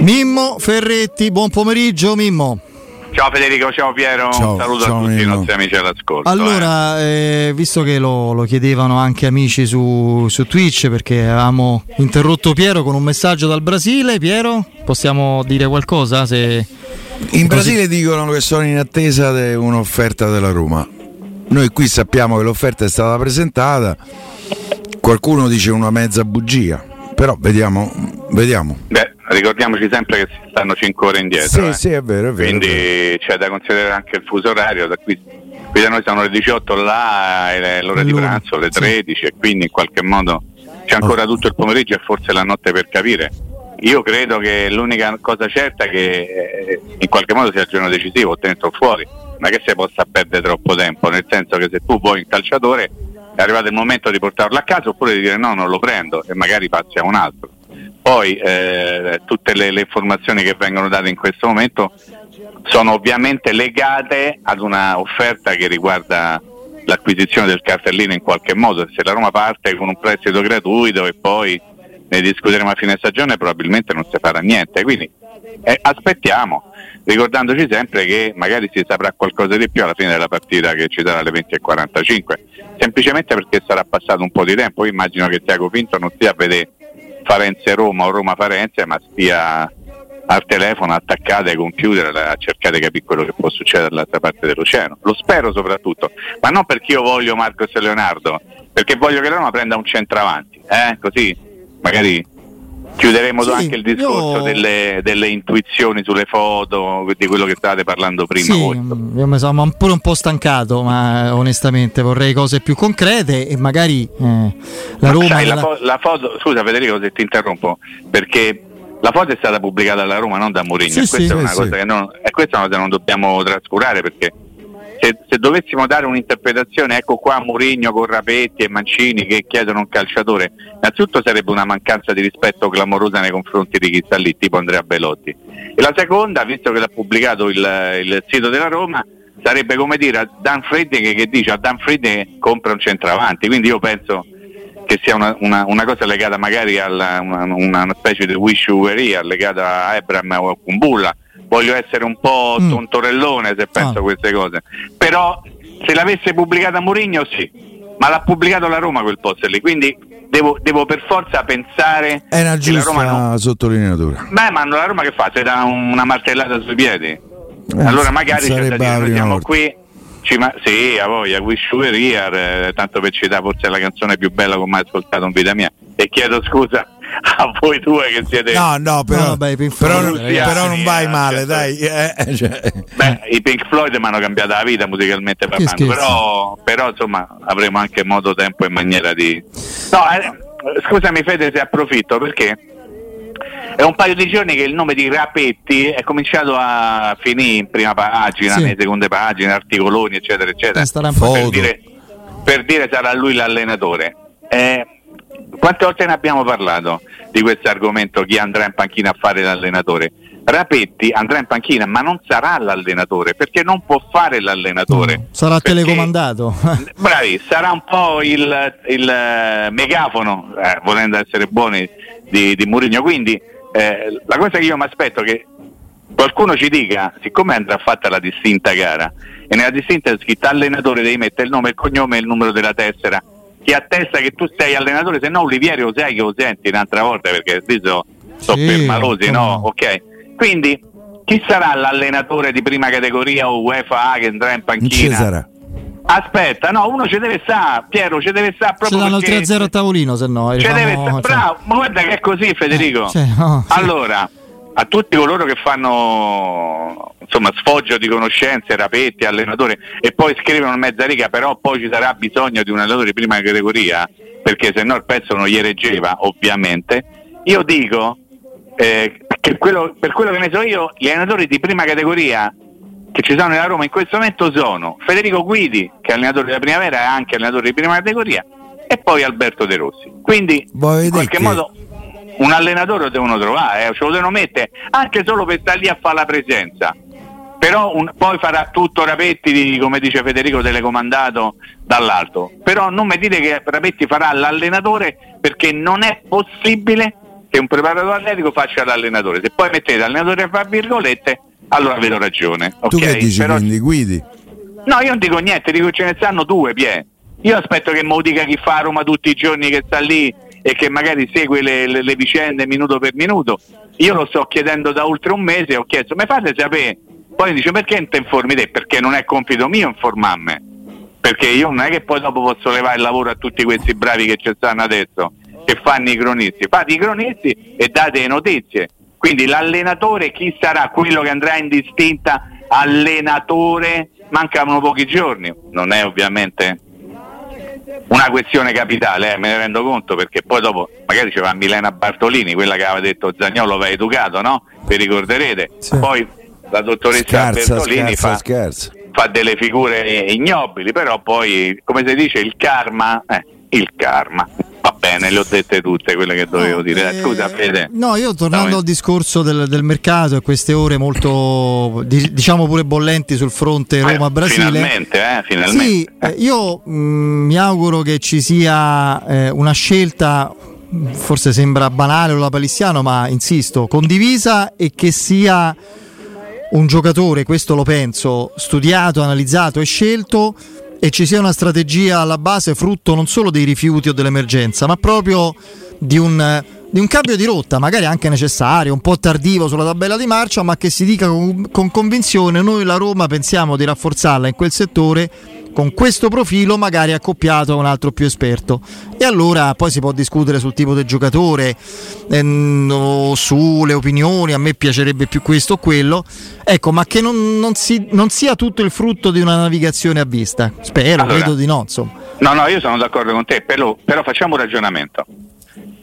Mimmo Ferretti, buon pomeriggio Mimmo. Ciao Federico, ciao Piero, ciao, un saluto ciao, a tutti Mimmo. i nostri amici all'ascolto. Allora, eh. Eh, visto che lo, lo, chiedevano anche amici su, su, Twitch, perché avevamo interrotto Piero con un messaggio dal Brasile, Piero, possiamo dire qualcosa? Se... In Brasile dicono che sono in attesa di un'offerta della Roma. Noi qui sappiamo che l'offerta è stata presentata, qualcuno dice una mezza bugia, però vediamo. vediamo. Beh, ricordiamoci sempre che si stanno 5 ore indietro. Sì, eh. sì, è vero, è vero. Quindi vero. c'è da considerare anche il fuso orario, da qui, qui da noi sono le 18 là, è l'ora di pranzo, le 13 sì. e quindi in qualche modo c'è ancora oh. tutto il pomeriggio e forse la notte per capire. Io credo che l'unica cosa certa è che eh, in qualche modo sia il giorno decisivo, dentro o fuori, ma che si possa perdere troppo tempo, nel senso che se tu vuoi un calciatore è arrivato il momento di portarlo a casa oppure di dire no, non lo prendo e magari passi a un altro. Poi eh, tutte le, le, informazioni che vengono date in questo momento sono ovviamente legate ad una offerta che riguarda l'acquisizione del cartellino in qualche modo. Se la Roma parte con un prestito gratuito e poi ne discuteremo a fine stagione probabilmente non si farà niente. Quindi eh, aspettiamo, ricordandoci sempre che magari si saprà qualcosa di più alla fine della partita che ci darà alle 20.45, semplicemente perché sarà passato un po' di tempo. Io immagino che Tiago Pinto non stia a vedere Farenze-Roma o Roma-Farenze, ma stia al telefono attaccate ai computer a cercare di capire quello che può succedere dall'altra parte dell'oceano. Lo spero soprattutto, ma non perché io voglio Marcos e Leonardo, perché voglio che la Roma prenda un centravanti, eh? così magari chiuderemo sì, anche il discorso io... delle, delle, intuizioni sulle foto, di quello che stavate parlando prima. Sì, io mi sono pure un po' stancato, ma onestamente vorrei cose più concrete e magari eh, la Roma... Sai, la, fo- la foto, scusa Federico se ti interrompo, perché la foto è stata pubblicata alla Roma, non da Mourinho, sì, e questa, sì, è, una sì. cosa che non, questa è una cosa che non dobbiamo trascurare perché se, se, dovessimo dare un'interpretazione, ecco qua Murigno con Rapetti e Mancini che chiedono un calciatore, innanzitutto sarebbe una mancanza di rispetto clamorosa nei confronti di chi sta lì, tipo Andrea Belotti. E la seconda, visto che l'ha pubblicato il, il sito della Roma, sarebbe come dire a Dan Friedrich che dice a Dan Friedrich compra un centravanti, quindi io penso che sia una, una, una cosa legata magari a una, una, specie di wish you were here, legata a Ebram o a Kumbulla voglio essere un po' mm. tontorellone se penso ah. a queste cose. Però se l'avesse pubblicata Mourinho sì, ma l'ha pubblicato la Roma quel post lì, quindi devo, devo per forza pensare È una giusta non... sottolineatura. Beh, ma la Roma che fa? Se dà una martellata sui piedi? Eh, allora magari siamo qui ci ma- sì, a voglia, Were Here, eh, tanto per citare forse la canzone più bella che ho mai ascoltato in vita mia. E chiedo scusa a voi due che siete no no però, no, vabbè, però, non, però non vai male cioè, dai eh, cioè. beh i Pink Floyd mi hanno cambiato la vita musicalmente parlando però, però, insomma avremo anche modo tempo e maniera di no eh, scusami Fede se approfitto perché è un paio di giorni che il nome di Rapetti è cominciato a finire in prima pagina, sì. nelle seconde pagine, articoloni, eccetera, eccetera. Per dire, per dire, sarà lui l'allenatore. Eh, quante volte ne abbiamo parlato di questo argomento? Chi andrà in panchina a fare l'allenatore? Rapetti andrà in panchina, ma non sarà l'allenatore perché non può fare l'allenatore. No, sarà perché, telecomandato. bravi, sarà un po' il, il eh, megafono, eh, volendo essere buoni, di, di Mourinho. Quindi eh, la cosa che io mi aspetto è che qualcuno ci dica, siccome andrà fatta la distinta gara, e nella distinta è scritto allenatore, devi mettere il nome, il cognome e il numero della tessera, che attesta che tu sei allenatore, se no Olivieri lo sai che lo senti un'altra volta perché adesso sono sì, permalosi, no? Ok. Quindi chi sarà l'allenatore di prima categoria o UEFA che andrà in panchina? Cesare. Aspetta, no, uno ci deve stare, Piero, ci deve stare proprio. Ci danno il 3-0 a tavolino, se no. Ci deve stare, bravo, ma guarda che è così, Federico. Eh, cioè, no, sì. Allora, a tutti coloro che fanno insomma sfoggio di conoscenze, rapetti, allenatori e poi scrivono mezza riga, però poi ci sarà bisogno di un allenatore di prima categoria, perché se no il pezzo non gli reggeva, ovviamente. Io dico eh, che quello, per quello che ne so io, gli allenatori di prima categoria che ci sono nella Roma in questo momento sono Federico Guidi, che è allenatore della primavera e anche allenatore di prima categoria, e poi Alberto De Rossi. Quindi in qualche che... modo un allenatore lo devono trovare, eh, ce lo devono mettere anche solo per stare lì a fare la presenza. Però un, poi farà tutto Rapetti, come dice Federico, telecomandato dall'alto. Però non mi dite che Rapetti farà l'allenatore perché non è possibile se un preparatore atletico faccia l'allenatore, se poi mettete l'allenatore fra virgolette, allora vedo ragione. Tu okay? che dici Però... quindi guidi? No, io non dico niente, dico ce ne stanno due, Pie. Io aspetto che mi dica chi fa a Roma tutti i giorni che sta lì e che magari segue le, le, le vicende minuto per minuto. Io lo sto chiedendo da oltre un mese, ho chiesto, mi fate sapere? Poi dice perché non ti informi te? Perché non è compito mio informarmi. Perché io non è che poi dopo posso levare il lavoro a tutti questi bravi che ci stanno adesso, che fanno i cronisti. Fate i cronisti e date le notizie. Quindi l'allenatore chi sarà? Quello che andrà in distinta allenatore? Mancano pochi giorni. Non è ovviamente una questione capitale, eh, me ne rendo conto perché poi dopo magari c'era Milena Bartolini, quella che aveva detto Zagnolo va educato, no? Vi ricorderete. Sì. Poi la dottoressa scherza, Bertolini scherza, fa, scherza. fa, delle figure ignobili, però poi, come si dice, il karma, eh, il karma. Bene, le ho dette tutte quelle che dovevo no, dire. Eh, Scusa, Fede. No, io tornando no, al discorso del, del, mercato e queste ore molto, diciamo pure bollenti sul fronte eh, Roma-Brasile. Finalmente, eh, finalmente. Sì, eh, io mh, mm, mi auguro che ci sia eh, una scelta forse sembra banale o la palissiano, ma insisto, condivisa e che sia un giocatore, questo lo penso, studiato, analizzato e scelto e ci sia una strategia alla base frutto non solo dei rifiuti o dell'emergenza, ma proprio di un, di un cambio di rotta, magari anche necessario, un po' tardivo sulla tabella di marcia, ma che si dica con, con convinzione noi la Roma pensiamo di rafforzarla in quel settore con questo profilo magari accoppiato a un altro più esperto. E allora poi si può discutere sul tipo di giocatore ehm, o sulle opinioni a me piacerebbe più questo o quello. Ecco ma che non, non, si, non sia tutto il frutto di una navigazione a vista. Spero, allora, credo di no insomma. no no io sono d'accordo con te però, però facciamo un ragionamento.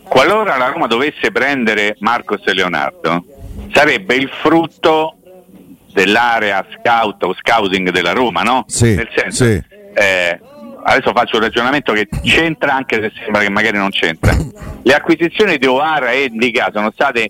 Qualora la Roma dovesse prendere Marcos e Leonardo sarebbe il frutto dell'area scout o scouting della Roma, no? Sì, Nel senso, sì. eh, adesso faccio un ragionamento che c'entra anche se sembra che magari non c'entra. Le acquisizioni di Oara e Indica sono state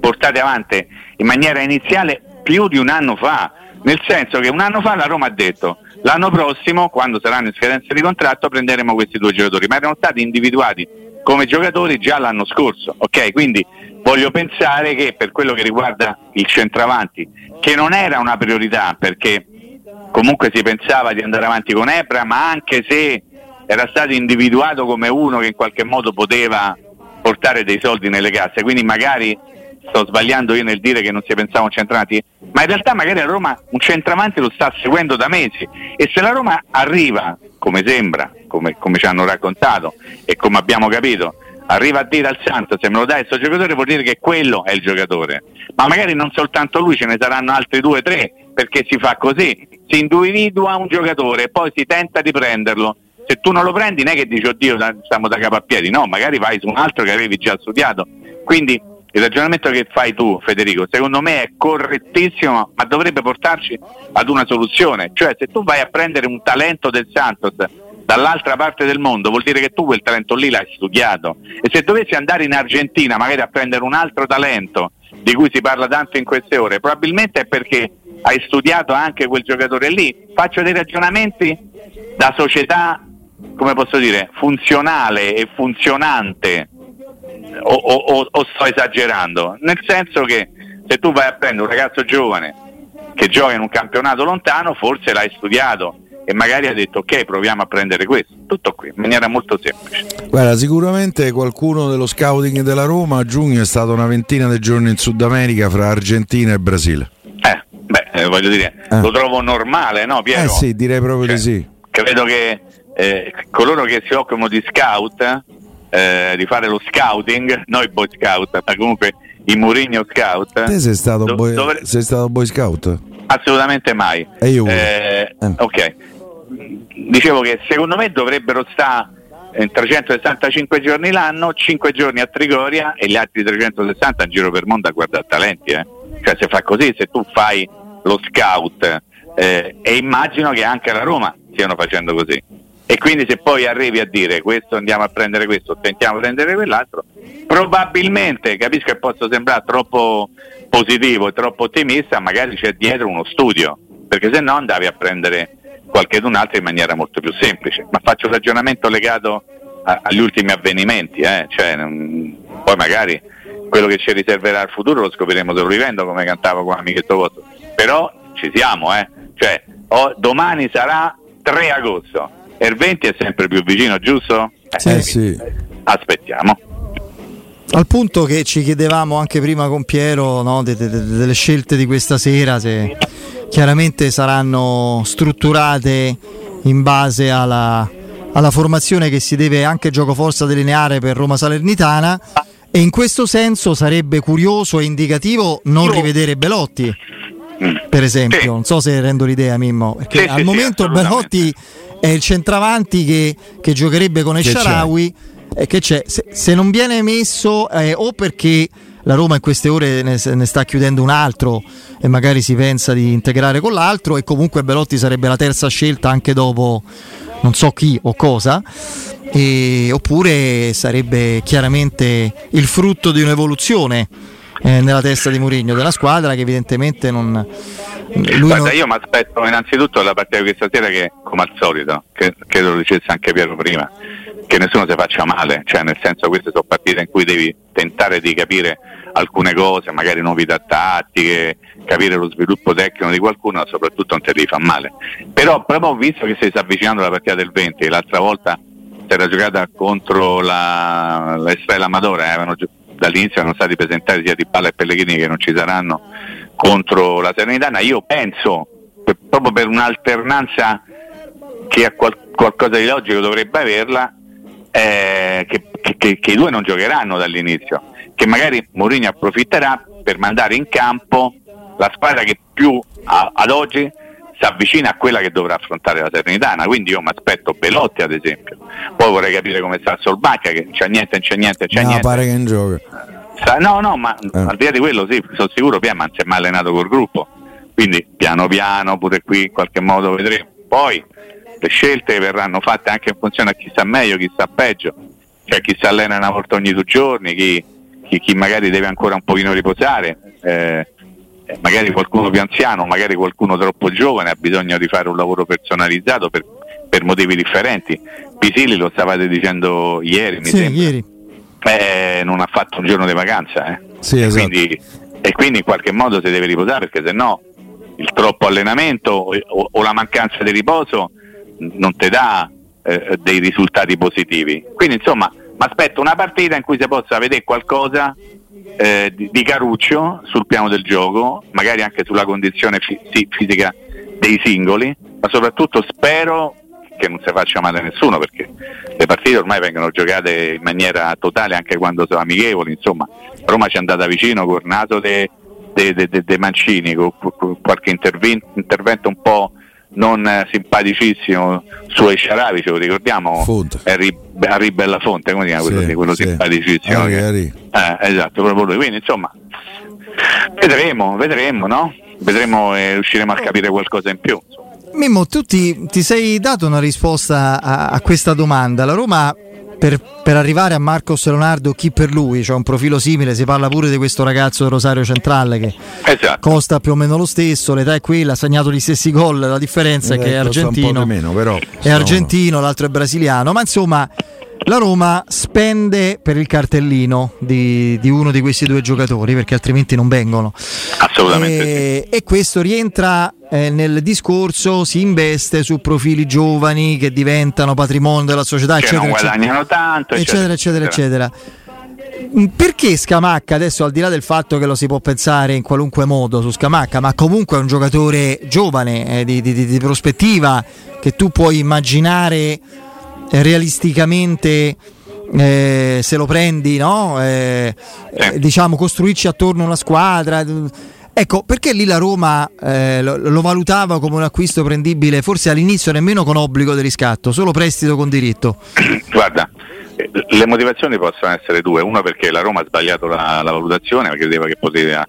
portate avanti in maniera iniziale più di un anno fa, nel senso che un anno fa la Roma ha detto l'anno prossimo, quando saranno in scadenza di contratto, prenderemo questi due giocatori, ma erano stati individuati come giocatori già l'anno scorso, ok? Quindi voglio pensare che per quello che riguarda il centravanti, che non era una priorità perché comunque si pensava di andare avanti con Ebra, ma anche se era stato individuato come uno che in qualche modo poteva portare dei soldi nelle casse, quindi magari sto sbagliando io nel dire che non si pensava un centravanti, ma in realtà magari a Roma un centravanti lo sta seguendo da mesi. E se la Roma arriva, come sembra, come, come ci hanno raccontato e come abbiamo capito, arriva a dire al Santo se me lo dai questo giocatore vuol dire che quello è il giocatore. Ma magari non soltanto lui ce ne saranno altri due o tre perché si fa così. Si individua un giocatore poi si tenta di prenderlo. Se tu non lo prendi non è che dici oddio stiamo da capo a piedi no magari vai su un altro che avevi già studiato. Quindi il ragionamento che fai tu Federico secondo me è correttissimo ma dovrebbe portarci ad una soluzione. Cioè se tu vai a prendere un talento del Santos dall'altra parte del mondo vuol dire che tu quel talento lì l'hai studiato. E se dovessi andare in Argentina magari a prendere un altro talento di cui si parla tanto in queste ore probabilmente è perché hai studiato anche quel giocatore lì. Faccio dei ragionamenti da società come posso dire funzionale e funzionante. O, o, o sto esagerando? Nel senso che se tu vai a prendere un ragazzo giovane che gioca in un campionato lontano forse l'hai studiato e magari ha detto ok proviamo a prendere questo. Tutto qui in maniera molto semplice. Guarda sicuramente qualcuno dello scouting della Roma a giugno è stato una ventina di giorni in Sud America fra Argentina e Brasile. Eh beh eh, voglio dire eh. lo trovo normale no Piero? eh sì direi proprio cioè, di sì. credo che eh, coloro che si occupano di scout eh, di fare lo scouting noi boy scout ma comunque i Murigno scout te sei stato, do- boy, dovre- sei stato boy scout? assolutamente mai. E io eh, ok dicevo che secondo me dovrebbero stare in 365 giorni l'anno, 5 giorni a Trigoria e gli altri 360 in giro per mondo a guardare talenti. Eh. Cioè se fa così, se tu fai lo scout eh, e immagino che anche la Roma stiano facendo così. E quindi se poi arrivi a dire questo andiamo a prendere questo, tentiamo di prendere quell'altro, probabilmente capisco che posso sembrare troppo positivo e troppo ottimista, magari c'è dietro uno studio, perché se no andavi a prendere qualcun altro in maniera molto più semplice, ma faccio un ragionamento legato a, agli ultimi avvenimenti, eh? cioè, mh, poi magari quello che ci riserverà il futuro lo scopriremo solo vivendo come cantava con amichetto vostro. Però ci siamo, eh. Cioè, oh, domani sarà 3 agosto e il 20 è sempre più vicino, giusto? Eh, eh sì. Aspettiamo. Al punto che ci chiedevamo anche prima con Piero no, de, de, de, delle scelte di questa sera, se chiaramente saranno strutturate in base alla, alla formazione che si deve anche gioco forza delineare per Roma Salernitana. E in questo senso sarebbe curioso e indicativo non rivedere Belotti per esempio, sì. non so se rendo l'idea Mimmo, perché sì, al sì, momento Belotti è il centravanti che, che giocherebbe con Esharawi. E che c'è, se, se, non viene messo eh, o perché la Roma in queste ore ne, ne, sta chiudendo un altro e magari si pensa di integrare con l'altro e comunque Belotti sarebbe la terza scelta anche dopo non so chi o cosa. E, oppure sarebbe chiaramente il frutto di un'evoluzione eh, nella testa di Mourinho della squadra che evidentemente non Guarda, non... io mi aspetto innanzitutto la partita di questa sera che come al solito che, credo lo dicesse anche Piero prima che nessuno si faccia male, cioè nel senso queste sono partite in cui devi tentare di capire alcune cose, magari novità tattiche, capire lo sviluppo tecnico di qualcuno, soprattutto non ti devi fare male. Però proprio visto che si sta avvicinando alla partita del 20, l'altra volta si era giocata contro la, la Estrella Amadora, eh, dall'inizio erano stati presentati sia Di Palla e Pellegrini che non ci saranno contro la Serenitana, io penso che proprio per un'alternanza che ha qual- qualcosa di logico dovrebbe averla, eh, che, che, che, i due non giocheranno dall'inizio, che magari Mourinho approfitterà per mandare in campo la squadra che più a, ad oggi si avvicina a quella che dovrà affrontare la Serenitana, quindi io mi aspetto Belotti ad esempio, poi vorrei capire come sta Solbacca che non c'è niente, non c'è niente, c'è no, niente. pare che non gioca. No, no, ma eh. al di là di quello sì, sono sicuro Piaman si è mai allenato col gruppo, quindi piano piano pure qui in qualche modo vedremo. Poi le scelte verranno fatte anche in funzione a chi sta meglio, chi sta peggio, cioè chi si allena una volta ogni due giorni, chi, chi, chi magari deve ancora un pochino riposare, eh, magari qualcuno più anziano, magari qualcuno troppo giovane ha bisogno di fare un lavoro personalizzato per, per motivi differenti. Pisili lo stavate dicendo ieri, mi sì, sembra. Ieri. Eh, non ha fatto un giorno di vacanza eh. sì, esatto. quindi, e quindi in qualche modo si deve riposare perché se no il troppo allenamento o, o la mancanza di riposo non ti dà eh, dei risultati positivi. Quindi insomma mi aspetto una partita in cui si possa vedere qualcosa eh, di, di, Caruccio sul piano del gioco, magari anche sulla condizione fi- sì, fisica dei singoli, ma soprattutto spero che non si faccia male a nessuno perché le partite ormai vengono giocate in maniera totale anche quando sono amichevoli, insomma Roma ci è andata vicino col naso dei de, de, de, Mancini, con, con qualche intervento un po' non simpaticissimo su Esciaravi, ce lo ricordiamo? Harry, Harry Bellafonte, come si chiama quello, sì, quello sì. simpaticissimo? Harry, Harry. Eh, esatto, proprio lui. Quindi insomma, vedremo, vedremo, no? Vedremo e riusciremo a capire qualcosa in più. Mimmo, tu ti, ti, sei dato una risposta a, a questa domanda. La Roma per, per, arrivare a Marcos Leonardo chi per lui, c'è cioè un profilo simile, si parla pure di questo ragazzo del Rosario Centrale che esatto. costa più o meno lo stesso, l'età è quella, ha segnato gli stessi gol, la differenza è che è ecco, argentino, meno, però, è argentino, l'altro è brasiliano, ma insomma la Roma spende per il cartellino di, di, uno di questi due giocatori perché altrimenti non vengono. Assolutamente. E, sì. e questo rientra eh, nel discorso, si investe su profili giovani che diventano patrimonio della società, che eccetera, non guadagnano eccetera, tanto, eccetera, eccetera, eccetera. eccetera. Mm, perché Scamacca, adesso al di là del fatto che lo si può pensare in qualunque modo su Scamacca, ma comunque è un giocatore giovane, eh, di, di, di prospettiva, che tu puoi immaginare realisticamente eh, se lo prendi, no? Eh, eh, diciamo costruirci attorno una squadra. Ecco, perché lì la Roma eh, lo, lo, valutava come un acquisto prendibile, forse all'inizio nemmeno con obbligo di riscatto, solo prestito con diritto? Guarda, eh, le motivazioni possono essere due. Una perché la Roma ha sbagliato la, la valutazione, perché credeva che poteva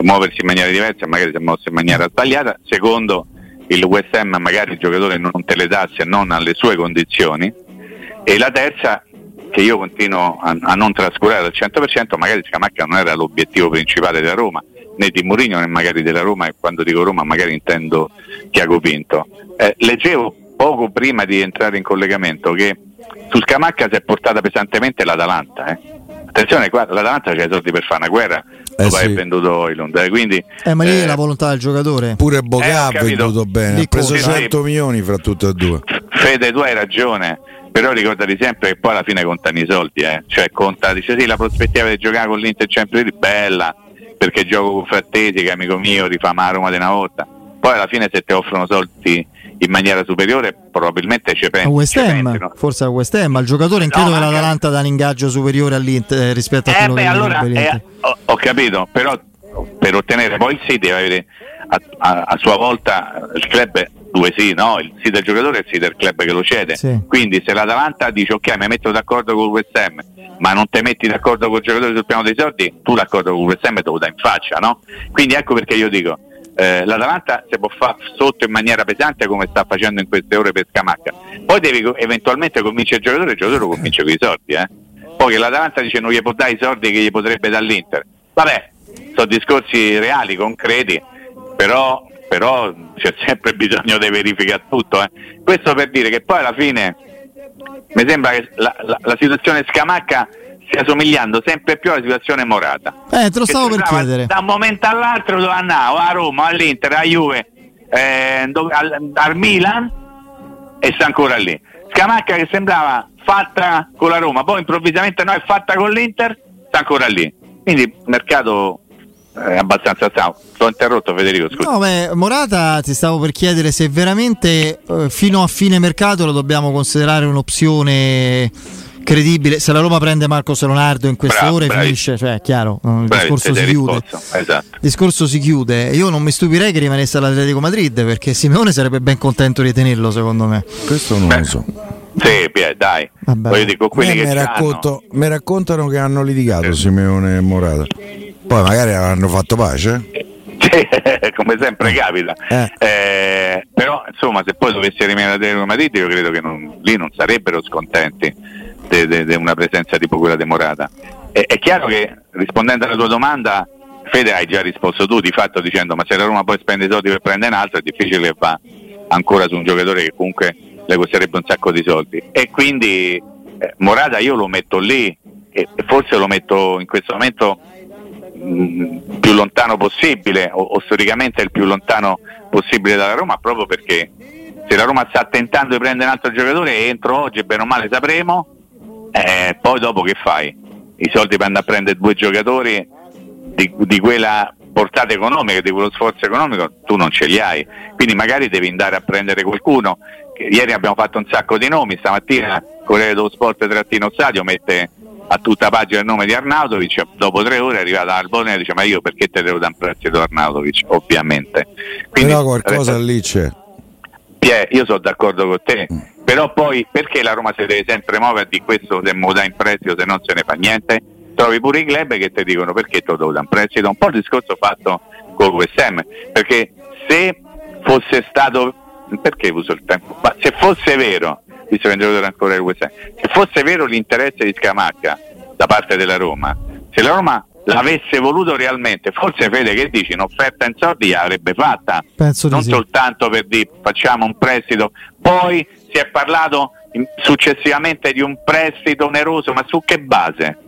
muoversi in maniera diversa, magari si è mosso in maniera sbagliata. Secondo, il West Ham magari il giocatore non te le dà se non alle sue condizioni e la terza che io continuo a, a non trascurare al 100% magari Scamacca non era l'obiettivo principale della Roma né di Mourinho né magari della Roma e quando dico Roma magari intendo Tiago Pinto eh, leggevo poco prima di entrare in collegamento che su Scamacca si è portata pesantemente l'Atalanta eh. Attenzione qua l'Atalanta c'ha i soldi per fare una guerra Eh dopo sì. aver venduto Ilund eh, quindi Eh, ma lì è eh, la volontà del giocatore. Pure Eh, Bocà ho ha venduto bene, Lì ha preso conta. 100 milioni fra tutte e due. Fede tu hai ragione però ricordati sempre che poi alla fine contano i soldi eh. cioè conta dice sì la prospettiva di giocare con l'Inter Champions League è bella perché gioco con Frattesi che è amico mio ti fa ma a Roma di una volta poi alla fine se ti offrono soldi in maniera superiore probabilmente ci A pensi West Ham, pensino. forse a West Ham, al giocatore non No, credo che ma anche- l'Atalanta dà un ingaggio superiore all'Inter eh, rispetto a Eh quello beh, che allora eh, ho, ho capito, però per ottenere poi il sì deve avere a, a- a sua volta il club due sì, no? Il sì del giocatore e il sì del club che lo cede. Sì. Quindi se l'Atalanta dice ok mi metto d'accordo con il West Ham, ma non ti metti d'accordo con il giocatore sul piano dei soldi, tu l'accordo con il West Ham te lo dai in faccia, no? Quindi ecco perché io dico. Eh, L'Atalanta si può fare sotto in maniera pesante come sta facendo in queste ore per Scamacca poi devi eventualmente convincere il giocatore il giocatore lo convince con i soldi eh. poi che l'Atalanta dice non gli può dare i soldi che gli potrebbe dall'Inter vabbè sono discorsi reali, concreti però, però c'è sempre bisogno di verificare tutto eh. questo per dire che poi alla fine mi sembra che la, la- la situazione Scamacca stia somigliando sempre più alla situazione Morata Eh, te lo stavo per chiedere. Da un momento all'altro dove andava, o a Roma, all'Inter, a Juve, eh, dove- al, al Milan e sta ancora lì. Scamacca che sembrava fatta con la Roma, poi improvvisamente no, è fatta con l'Inter, sta ancora lì. Quindi il mercato è abbastanza strano. Sto interrotto Federico, scusa. No, beh, Morata ti stavo per chiedere se veramente eh, fino a fine mercato lo dobbiamo considerare un'opzione credibile. Se la Roma prende Marco Leonardo in queste Bravo, ore bravi. finisce, cioè è chiaro, il Bravi, discorso si chiude. Esatto. Il discorso si chiude. Io non mi stupirei che rimanesse all'Atletico Madrid perché Simeone sarebbe ben contento di tenerlo, secondo me. Questo non Beh, lo so. Sì, Pier, dai. Vabbè. Con quelli Eh, che mi, racconto- mi raccontano che hanno litigato Eh. Simeone e Morata. Poi magari hanno fatto pace. Sì, come sempre capita. Eh. Eh, però insomma se poi dovesse rimanere a Madrid io credo che non- lì non sarebbero scontenti di una presenza tipo quella demorata. È, è chiaro che rispondendo alla tua domanda, Fede hai già risposto tu di fatto dicendo ma se la Roma poi spende i soldi per prendere un altro è difficile che va ancora su un giocatore che comunque le costerebbe un sacco di soldi. E quindi eh, Morata io lo metto lì e e forse lo metto in questo momento mh, più lontano possibile o, o storicamente il più lontano possibile dalla Roma proprio perché se la Roma sta tentando di prendere un altro giocatore entro oggi bene o male sapremo eh, poi dopo che fai? I soldi per andare a prendere due giocatori di, di quella portata economica, di quello sforzo economico, tu non ce li hai. Quindi magari devi andare a prendere qualcuno. Ieri abbiamo fatto un sacco di nomi, stamattina Corriere dello Sport trattino stadio mette a tutta pagina il nome di Arnautovic, dopo tre ore è arrivata Albonea e dice ma io perché te devo dare un prestito Arnautovic? Ovviamente. Quindi, Però qualcosa eh, lì c'è. Pie, io sono d'accordo con te, Mm. però poi perché la Roma si deve sempre muovere di questo se dà in prestito se non se ne fa niente? Trovi pure i club che ti dicono perché te lo dare in prestito, un po' il discorso fatto con Ham, perché se fosse stato perché uso il tempo? Ma se fosse vero, visto che giocatore ancora il Ham, se fosse vero l'interesse di Scamacca da parte della Roma, se la Roma l'avesse voluto realmente, forse Fede che dici, un'offerta in soldi l'avrebbe fatta. Penso non sì. soltanto per dire facciamo un prestito, poi si è parlato successivamente di un prestito oneroso, ma su che base?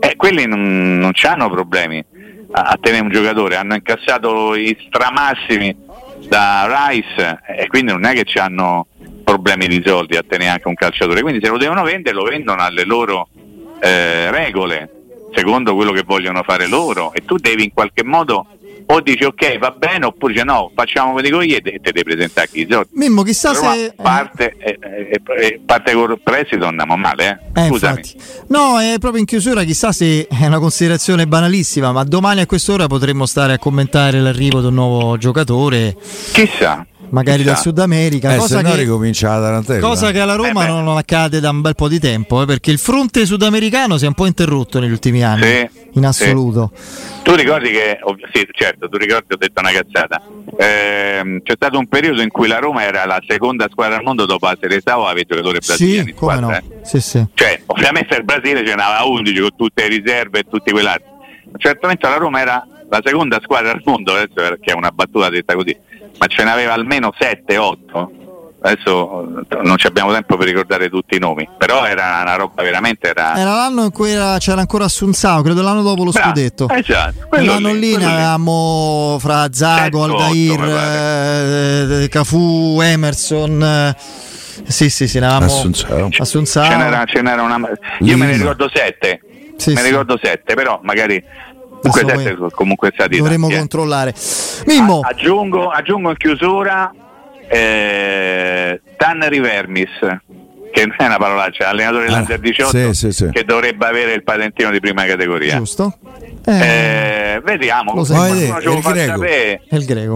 Eh, quelli non, non hanno problemi a, a tenere un giocatore, hanno incassato i stramassimi da Rice e quindi non è che hanno problemi di soldi a tenere anche un calciatore, quindi se lo devono vendere lo vendono alle loro eh, regole, secondo quello che vogliono fare loro e tu devi in qualche modo o dici ok va bene oppure dici no facciamo come dico io e te devi presentare chi i soldi. Mimmo, chissà Roma se. parte, eh, eh, eh, parte con il prestito andiamo male, eh? Eh, scusami. No, è proprio in chiusura, chissà se è una considerazione banalissima, ma domani a quest'ora potremmo stare a commentare l'arrivo di un nuovo giocatore, Chissà. Magari chissà. dal Sud America, Eh, cosa, che, cosa che alla Roma Eh non accade da un bel po' di tempo, eh, perché il fronte sudamericano si è un po' interrotto negli ultimi anni, Sì, in assoluto. Tu ricordi che, ov- sì certo, tu ricordi, ho detto una cazzata, Ehm, c'è stato un periodo in cui la Roma era la seconda squadra al mondo dopo la Serie A o aveva giocatori brasiliani Sì, come squadra, no. eh? Sì, sì. Cioè, ovviamente il Brasile ce n'aveva 11 con tutte le riserve e tutti quell'altro. Certamente la Roma era la seconda squadra al mondo, adesso perché è una battuta detta così, ma ce n'aveva almeno 7-8 adesso non abbiamo tempo per ricordare tutti i nomi, però era una roba veramente era, era l'anno in cui era, c'era ancora Assunzao, credo l'anno dopo lo Bravo, scudetto. Esatto, L'anno lì, lì ne avevamo fra Zago, 108, Aldair, pare. eh, Cafu, Emerson. eh, sì, sì, sì, ne avevamo Assunzao. Assunzao. Ce n'era, ce n'era una. Io me ne ricordo sette. Sì, me ne sì. ricordo sette, però magari. Comunque comunque stati Dovremmo tanti, eh. controllare. Mimmo, A- aggiungo, aggiungo in chiusura eh, Tanner Vermis, che non è una parolaccia, allenatore dell'Under 18 sì, sì, sì. che dovrebbe avere il patentino di prima categoria. giusto? Eh, Eh, vediamo, Lo sai. ce lo il greco. è il greco.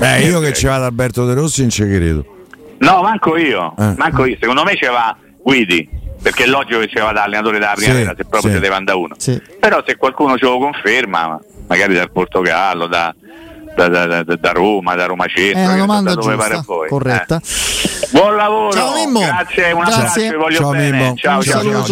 Eh, io il che ci vado Alberto De Rossi non ci credo. No, manco io, Eh. manco io. Secondo me c'era Guidi, perché è logico che c'era da allenatore della primavera, Sì, se proprio sì. si deve andare uno. Sì. Però se qualcuno ce lo conferma, magari dal Portogallo, da, da, da- da- da Roma, da Roma Centro, È una domanda da dove pare a giusta, voi. corretta. Eh. Buon lavoro, Ciao, Mimmo. grazie, un Grazie. abbraccio, vi voglio Ciao, bene. Mimmo. Ciao, ciao.